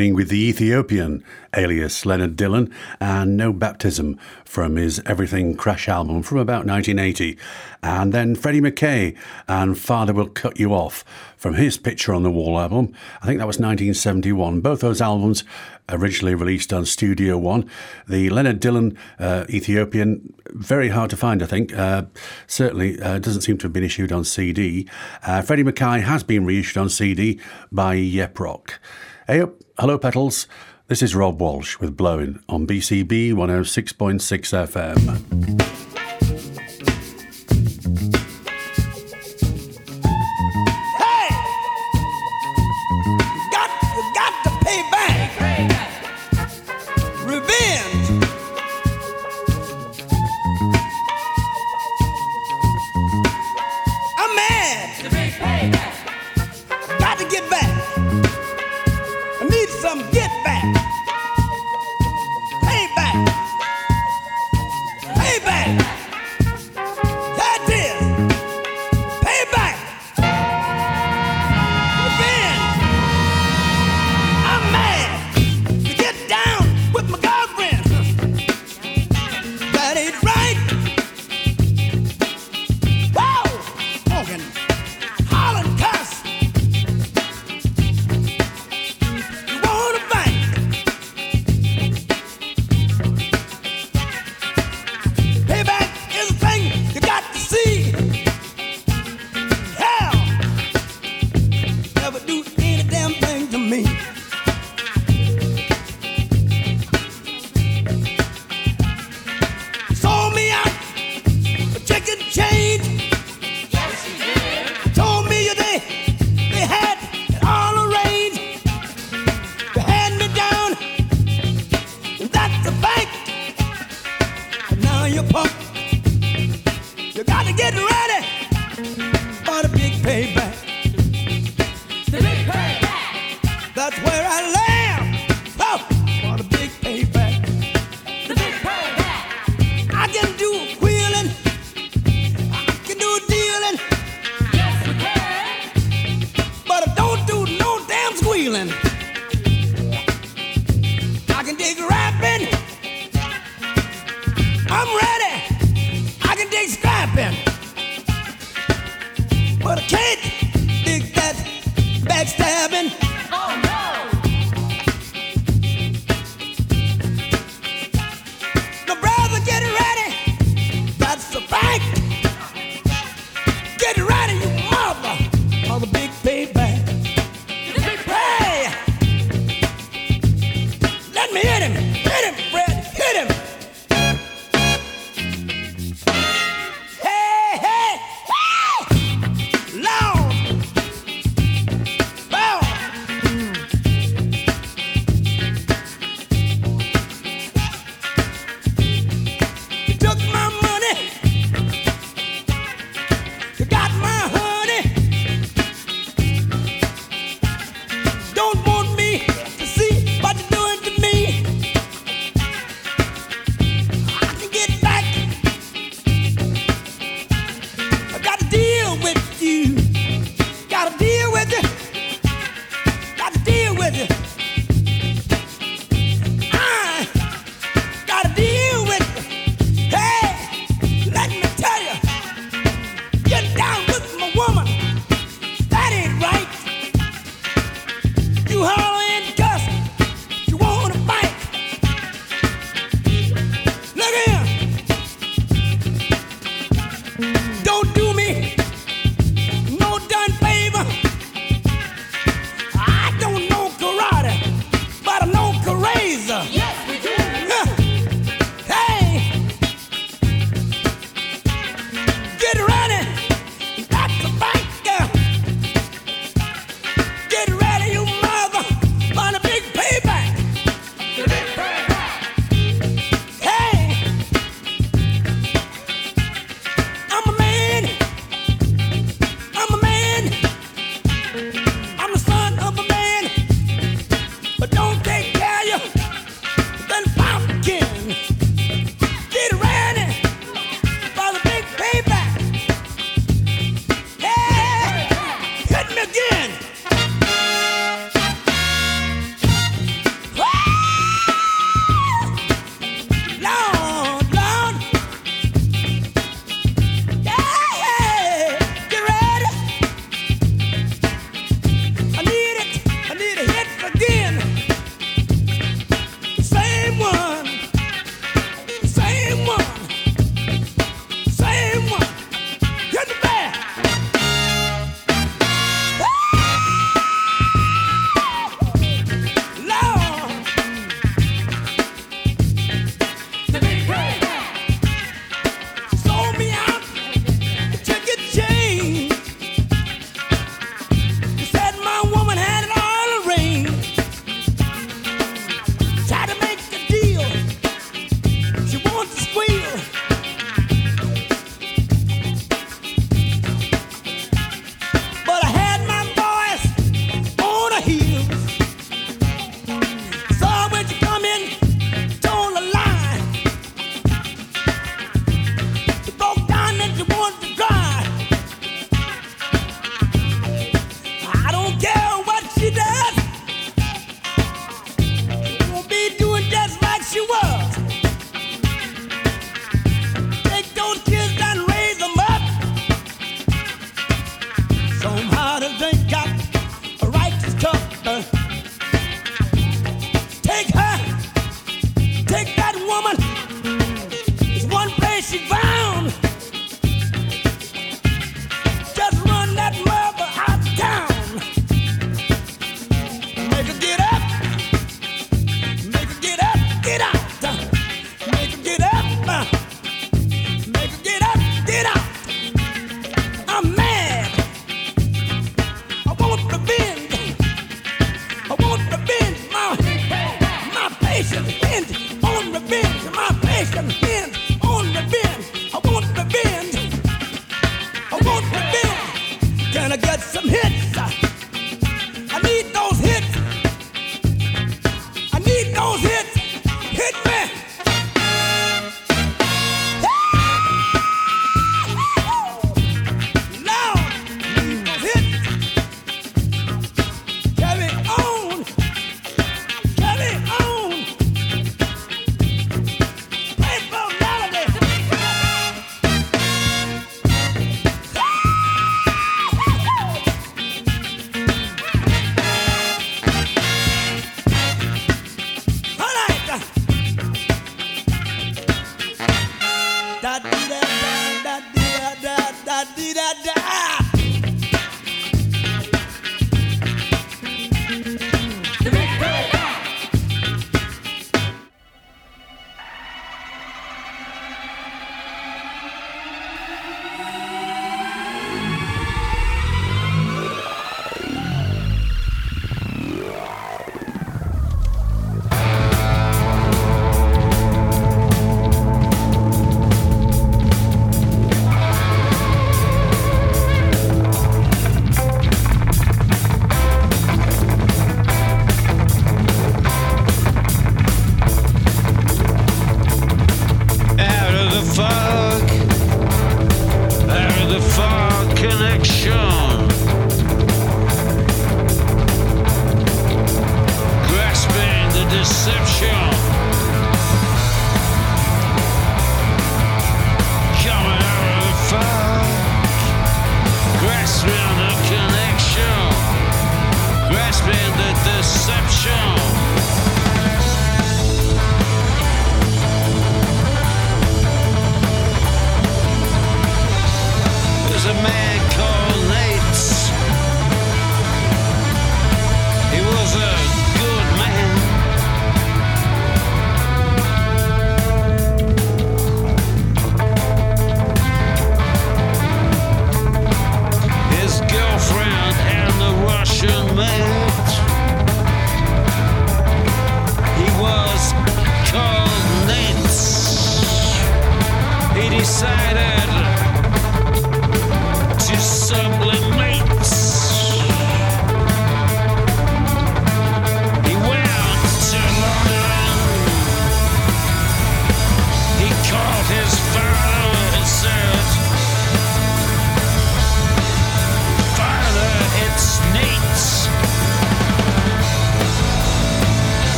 beginning with the Ethiopian, alias Leonard Dillon, and No Baptism from his Everything Crash album from about 1980. And then Freddie McKay and Father Will Cut You Off from his Picture on the Wall album. I think that was 1971. Both those albums originally released on Studio One. The Leonard Dillon uh, Ethiopian, very hard to find, I think. Uh, certainly uh, doesn't seem to have been issued on CD. Uh, Freddie McKay has been reissued on CD by Yep Roc. Hey up, hello petals. This is Rob Walsh with Blowing on BCB 106.6 FM.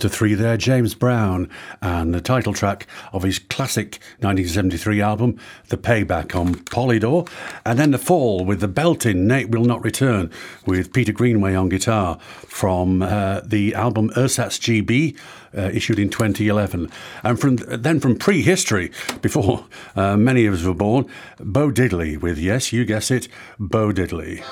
first of three there, James Brown, and the title track of his classic 1973 album, The Payback on Polydor. And then The Fall with the belting Nate Will Not Return with Peter Greenway on guitar from uh, the album Ersatz GB, uh, issued in 2011. And from then from prehistory, before uh, many of us were born, Bo Diddley with, yes, you guess it, Bo Diddley.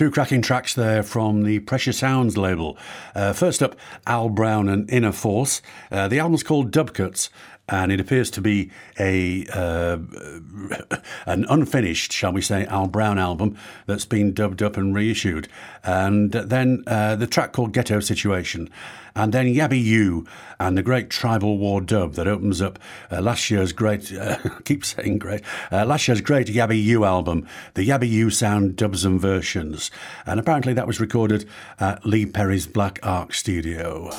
Two cracking tracks there from the Pressure Sounds label. Uh, first up, Al Brown and Inner Force. Uh, the album's called Dub Cuts, and it appears to be a uh, an unfinished, shall we say, Al Brown album that's been dubbed up and reissued. And then uh, the track called Ghetto Situation, and then Yabby You and the great Tribal War dub that opens up uh, last year's great, uh, keep saying great, uh, last year's great Yabby You album, the Yabby You Sound dubs and versions. And apparently that was recorded at Lee Perry's Black Ark studio.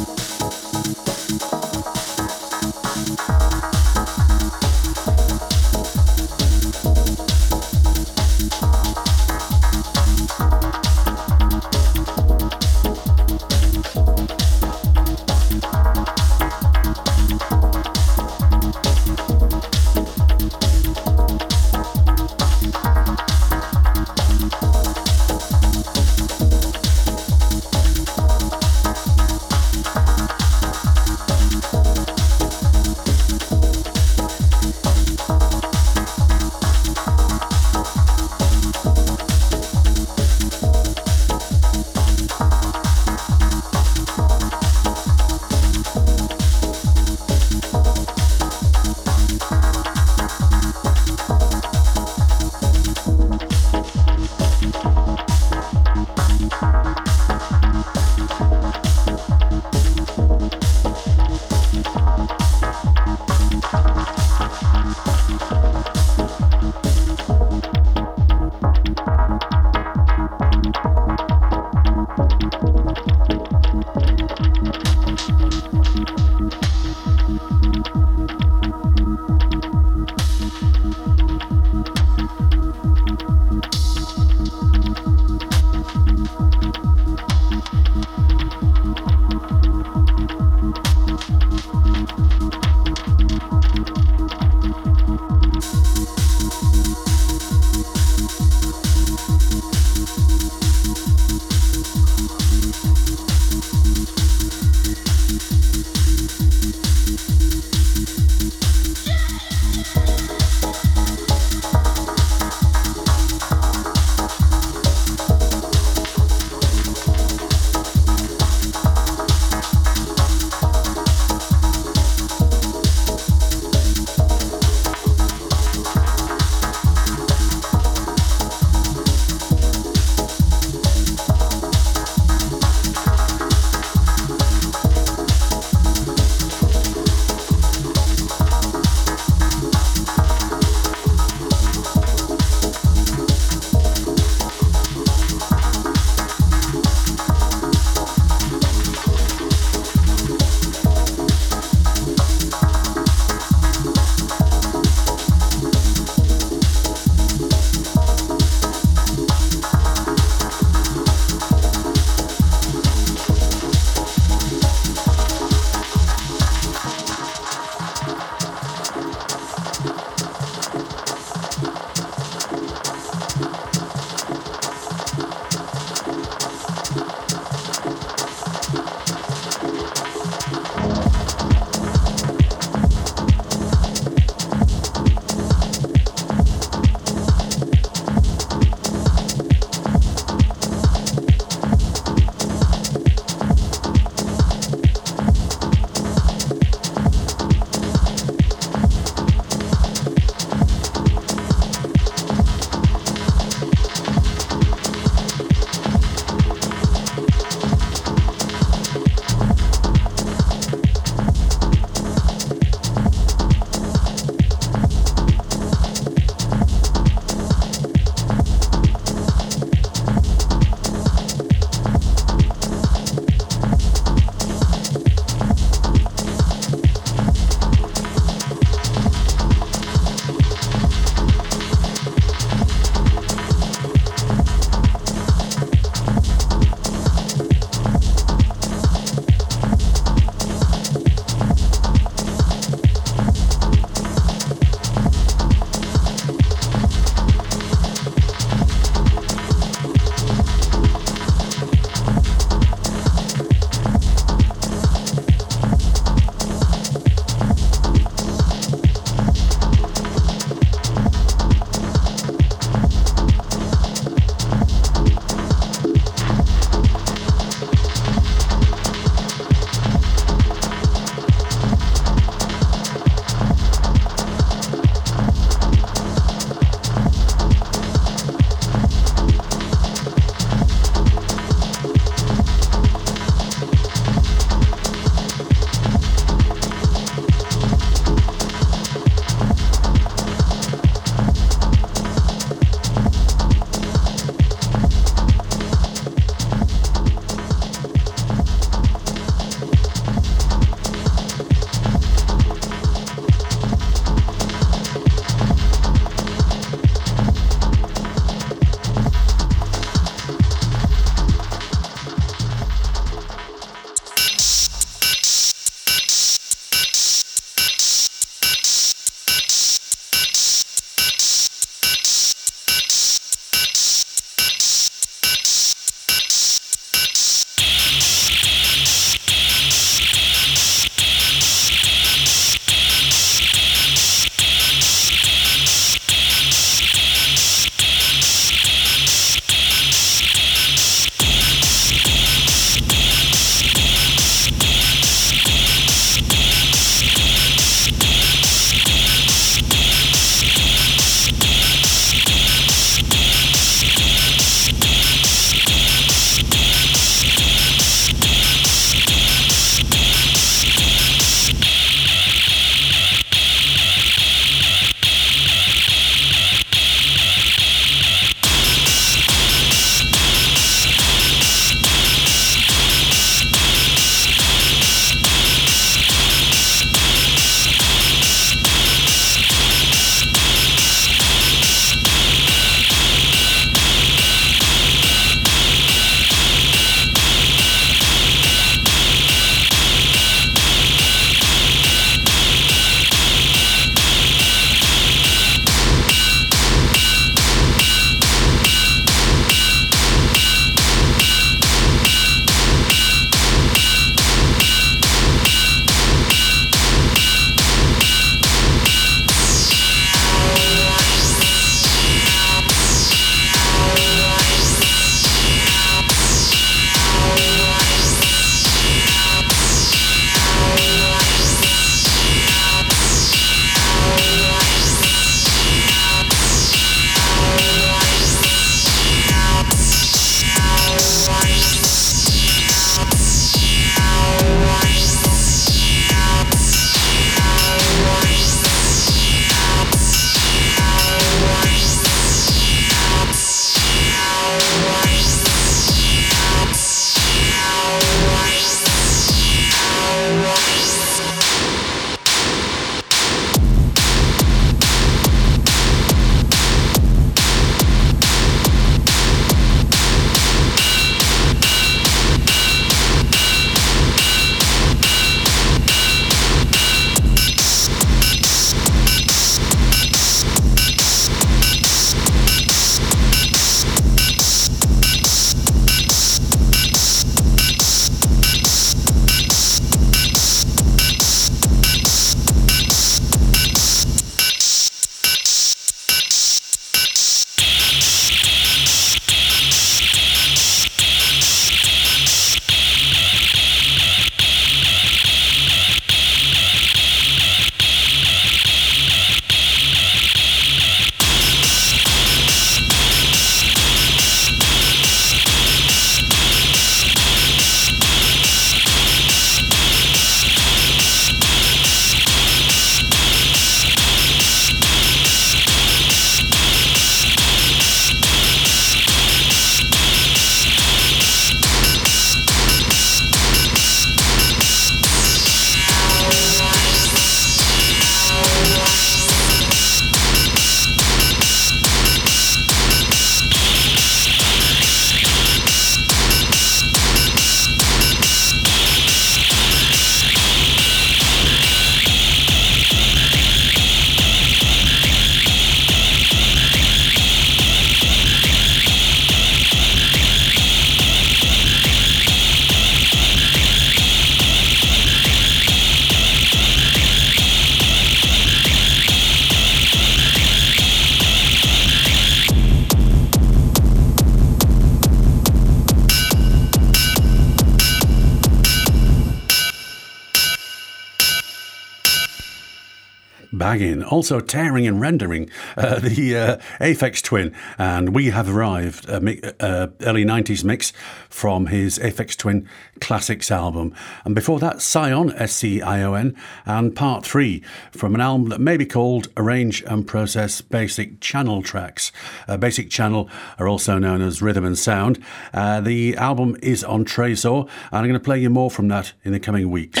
bagging, also tearing and rendering uh, the uh, Aphex Twin. And we have arrived, uh, a uh, early 90s mix from his Aphex Twin Classics album. And before that, Scion, S C I O N, and Part 3 from an album that may be called Arrange and Process Basic Channel Tracks. Uh, Basic Channel are also known as Rhythm and Sound. Uh, the album is on Tresor, and I'm going to play you more from that in the coming weeks.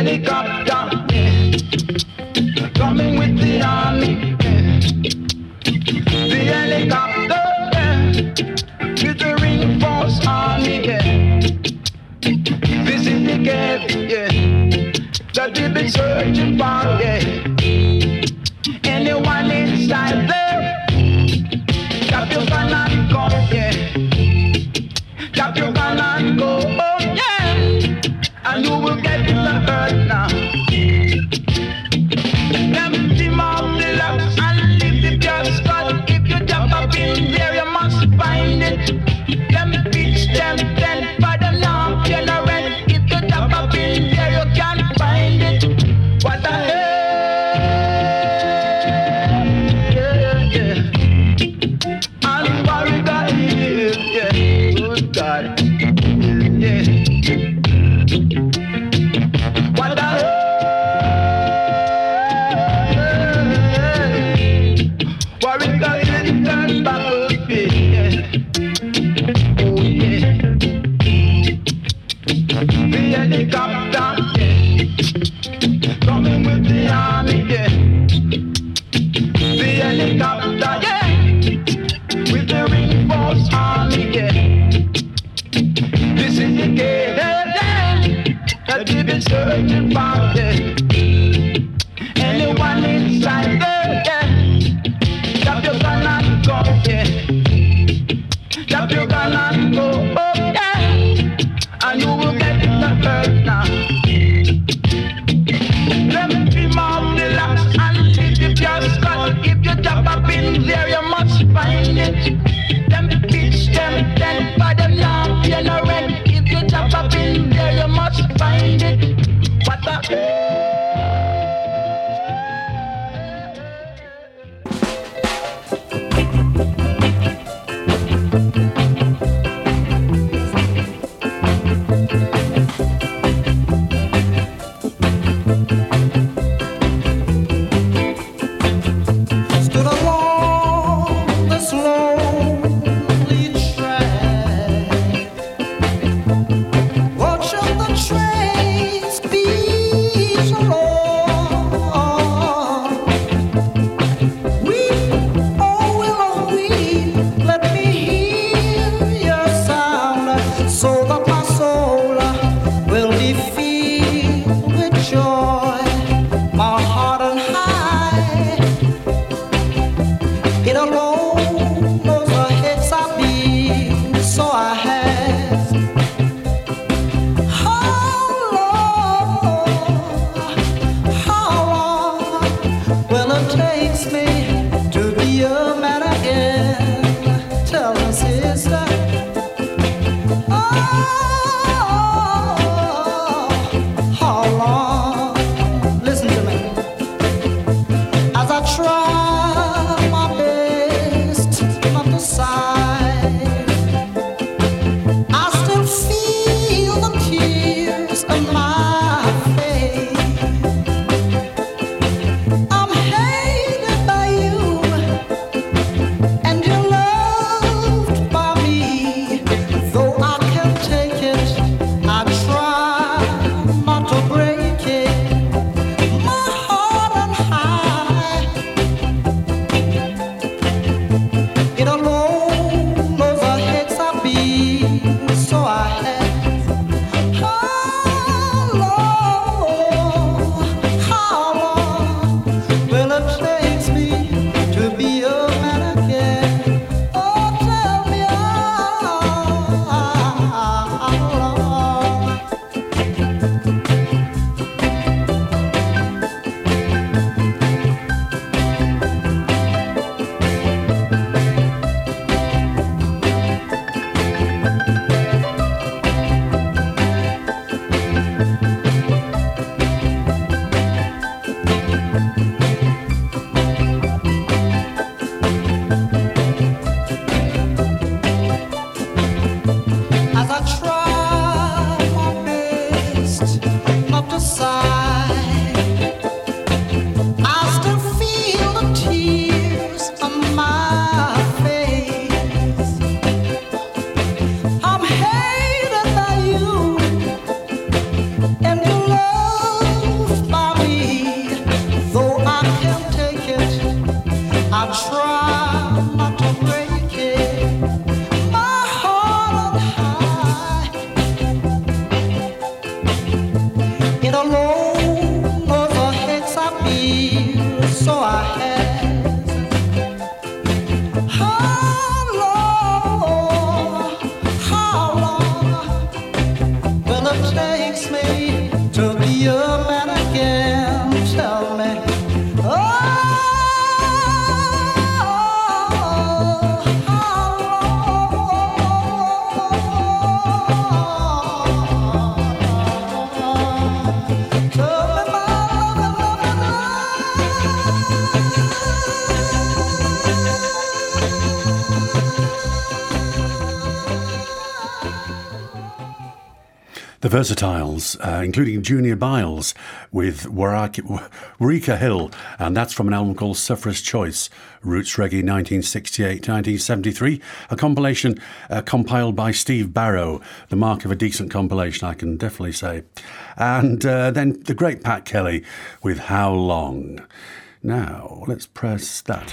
helicopter. Yeah. Coming with the army. Yeah. The helicopter. Yeah. With the reinforced army. Yeah. This is the gap. Yeah. That they've been searching for. Yeah. Versatiles, uh, including Junior Byles with Wareika Hill, and that's from an album called Sufferer's Choice, Roots Reggae 1968-1973, a compilation uh, compiled by Steve Barrow, the mark of a decent compilation, I can definitely say. And uh, then the great Pat Kelly with How Long. Now, let's press that.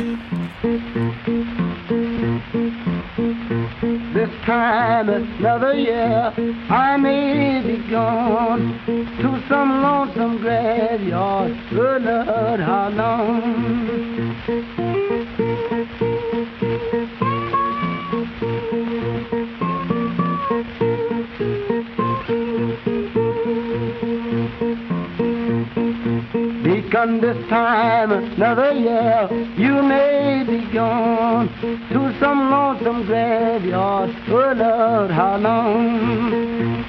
Time another year I may be gone to some lonesome graveyard. Good Lord, how long? Beacon this time another year you may be gone some lonesome graveyard. Oh Lord, how long?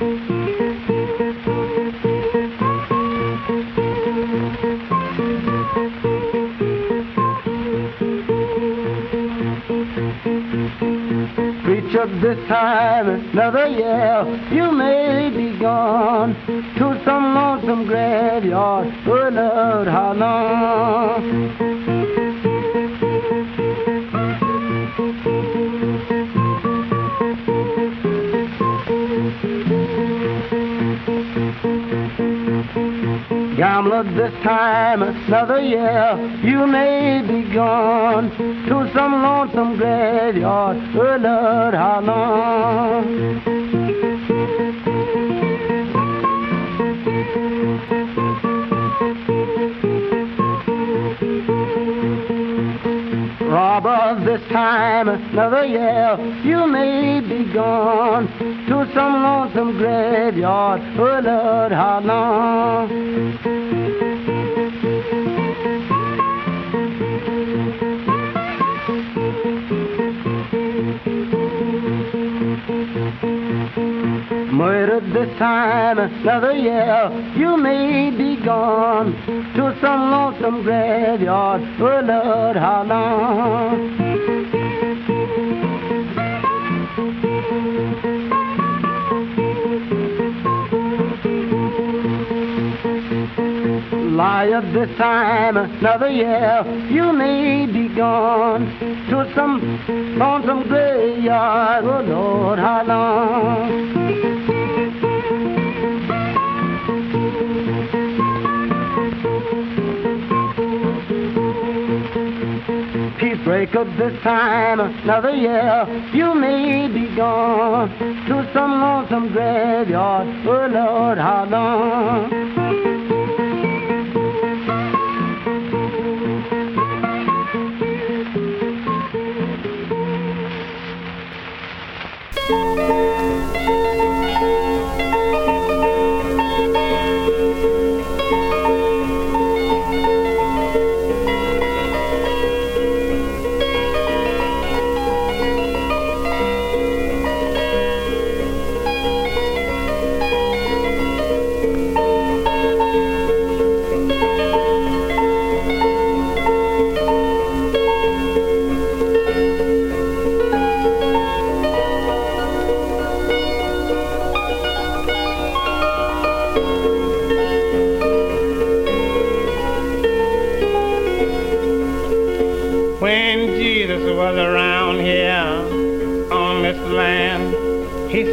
Preacher, this time another year you may be gone to some lonesome graveyard. Oh Lord, how long? This time another year you may be gone to some lonesome graveyard. Oh Lord, how long? Robber, this time another year you may be gone to some lonesome graveyard. Oh Lord, how long? Murdered this time another year you may be gone to some lonesome graveyard. Oh Lord, how long? Liar, this time another year you may be gone to some lonesome graveyard. Oh Lord, how long? Peace up this time another year you may be gone to some lonesome graveyard. Oh Lord, how long?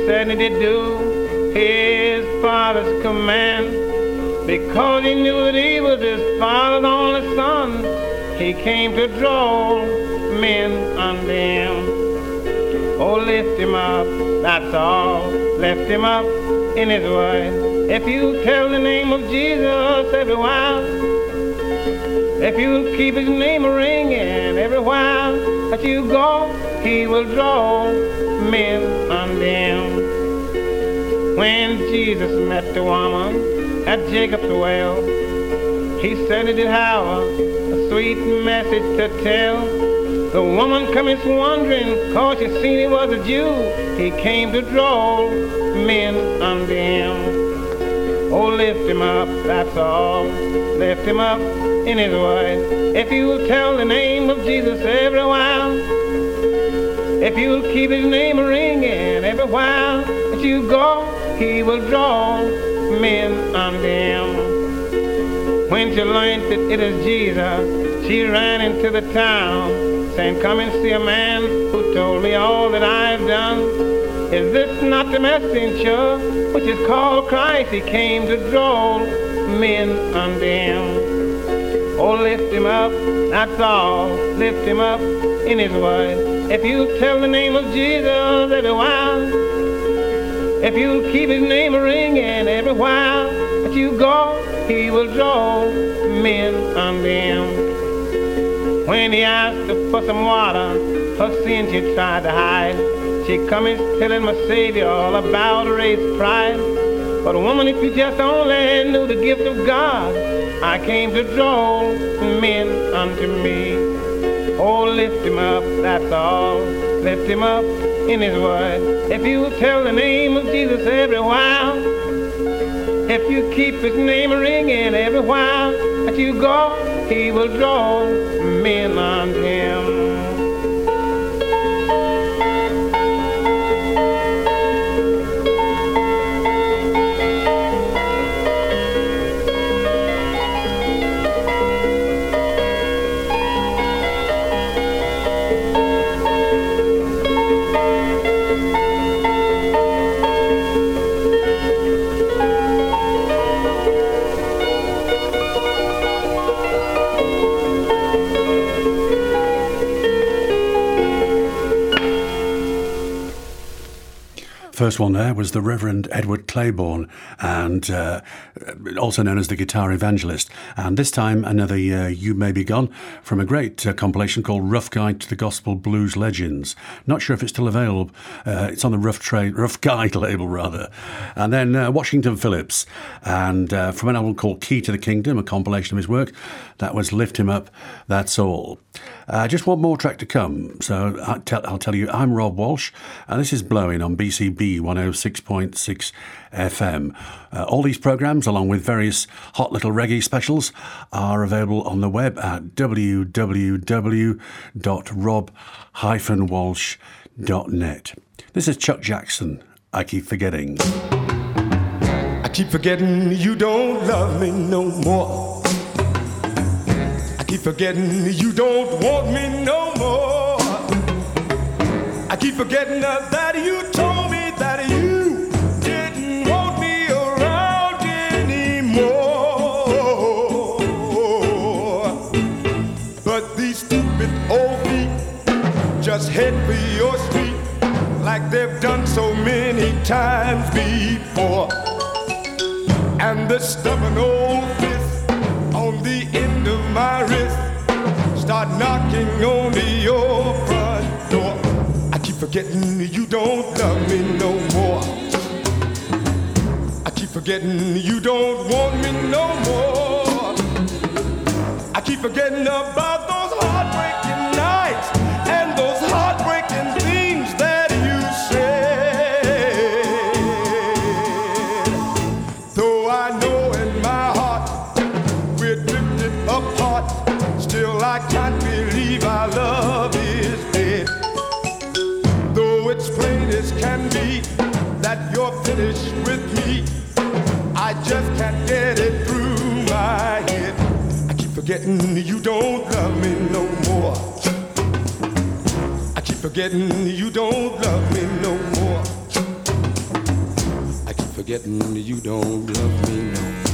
Said he did do his Father's command because he knew that he was his Father's only Son. He came to draw men unto him. Oh, lift him up, that's all. Lift him up in his word. If you tell the name of Jesus every while, if you keep his name ringing every while that you go, he will draw men unto him. When Jesus met the woman at Jacob's well, he said he did have a sweet message to tell. The woman coming wondering, cause she seen he was a Jew. He came to draw men unto him. Oh, lift him up, that's all. Lift him up in his word. If you'll tell the name of Jesus every while, if you'll keep his name ringing every while that you go, he will draw men unto him. When she learned that it is Jesus, she ran into the town, saying, Come and see a man who told me all that I've done. Is this not the messenger which is called Christ? He came to draw men unto him. Oh, lift him up, that's all. Lift him up in his word. If you tell the name of Jesus every while, if you keep his name ringing every while that you go, he will draw men unto him. When he asked her for some water, her sin she tried to hide. She coming telling my Savior all about her race pride. But woman, if you just only knew the gift of God, I came to draw men unto me. Oh, lift him up, that's all. Lift him up in his word. If you tell the name of Jesus every while, if you keep his name ringing every while that you go, he will draw men unto him. First one there was the Reverend Edward Clayborn, and uh, also known as the Guitar Evangelist. And this time, another uh, You May Be Gone from a great uh, compilation called Rough Guide to the Gospel Blues Legends. Not sure if it's still available. Uh, it's on the Rough Trade, Rough Guide label, rather. And then uh, Washington Phillips, and uh, from an album called Key to the Kingdom, a compilation of his work, that was Lift Him Up, That's All. Uh, just one more track to come. So I'll tell, I'll tell you, I'm Rob Walsh, and this is Blowing on BCB 106.6 FM. Uh, all these programs, along with various hot little reggae specials, are available on the web at www.rob-walsh.net. This is Chuck Jackson. I keep forgetting. I keep forgetting you don't love me no more. I keep forgetting you don't want me no more. I keep forgetting that you told stupid old feet just head for your street like they've done so many times before. And the stubborn old fist on the end of my wrist start knocking on your front door. I keep forgetting you don't love me no more. I keep forgetting you don't want me no more. I keep forgetting about forgetting you don't love me no more. I keep forgetting you don't love me no more.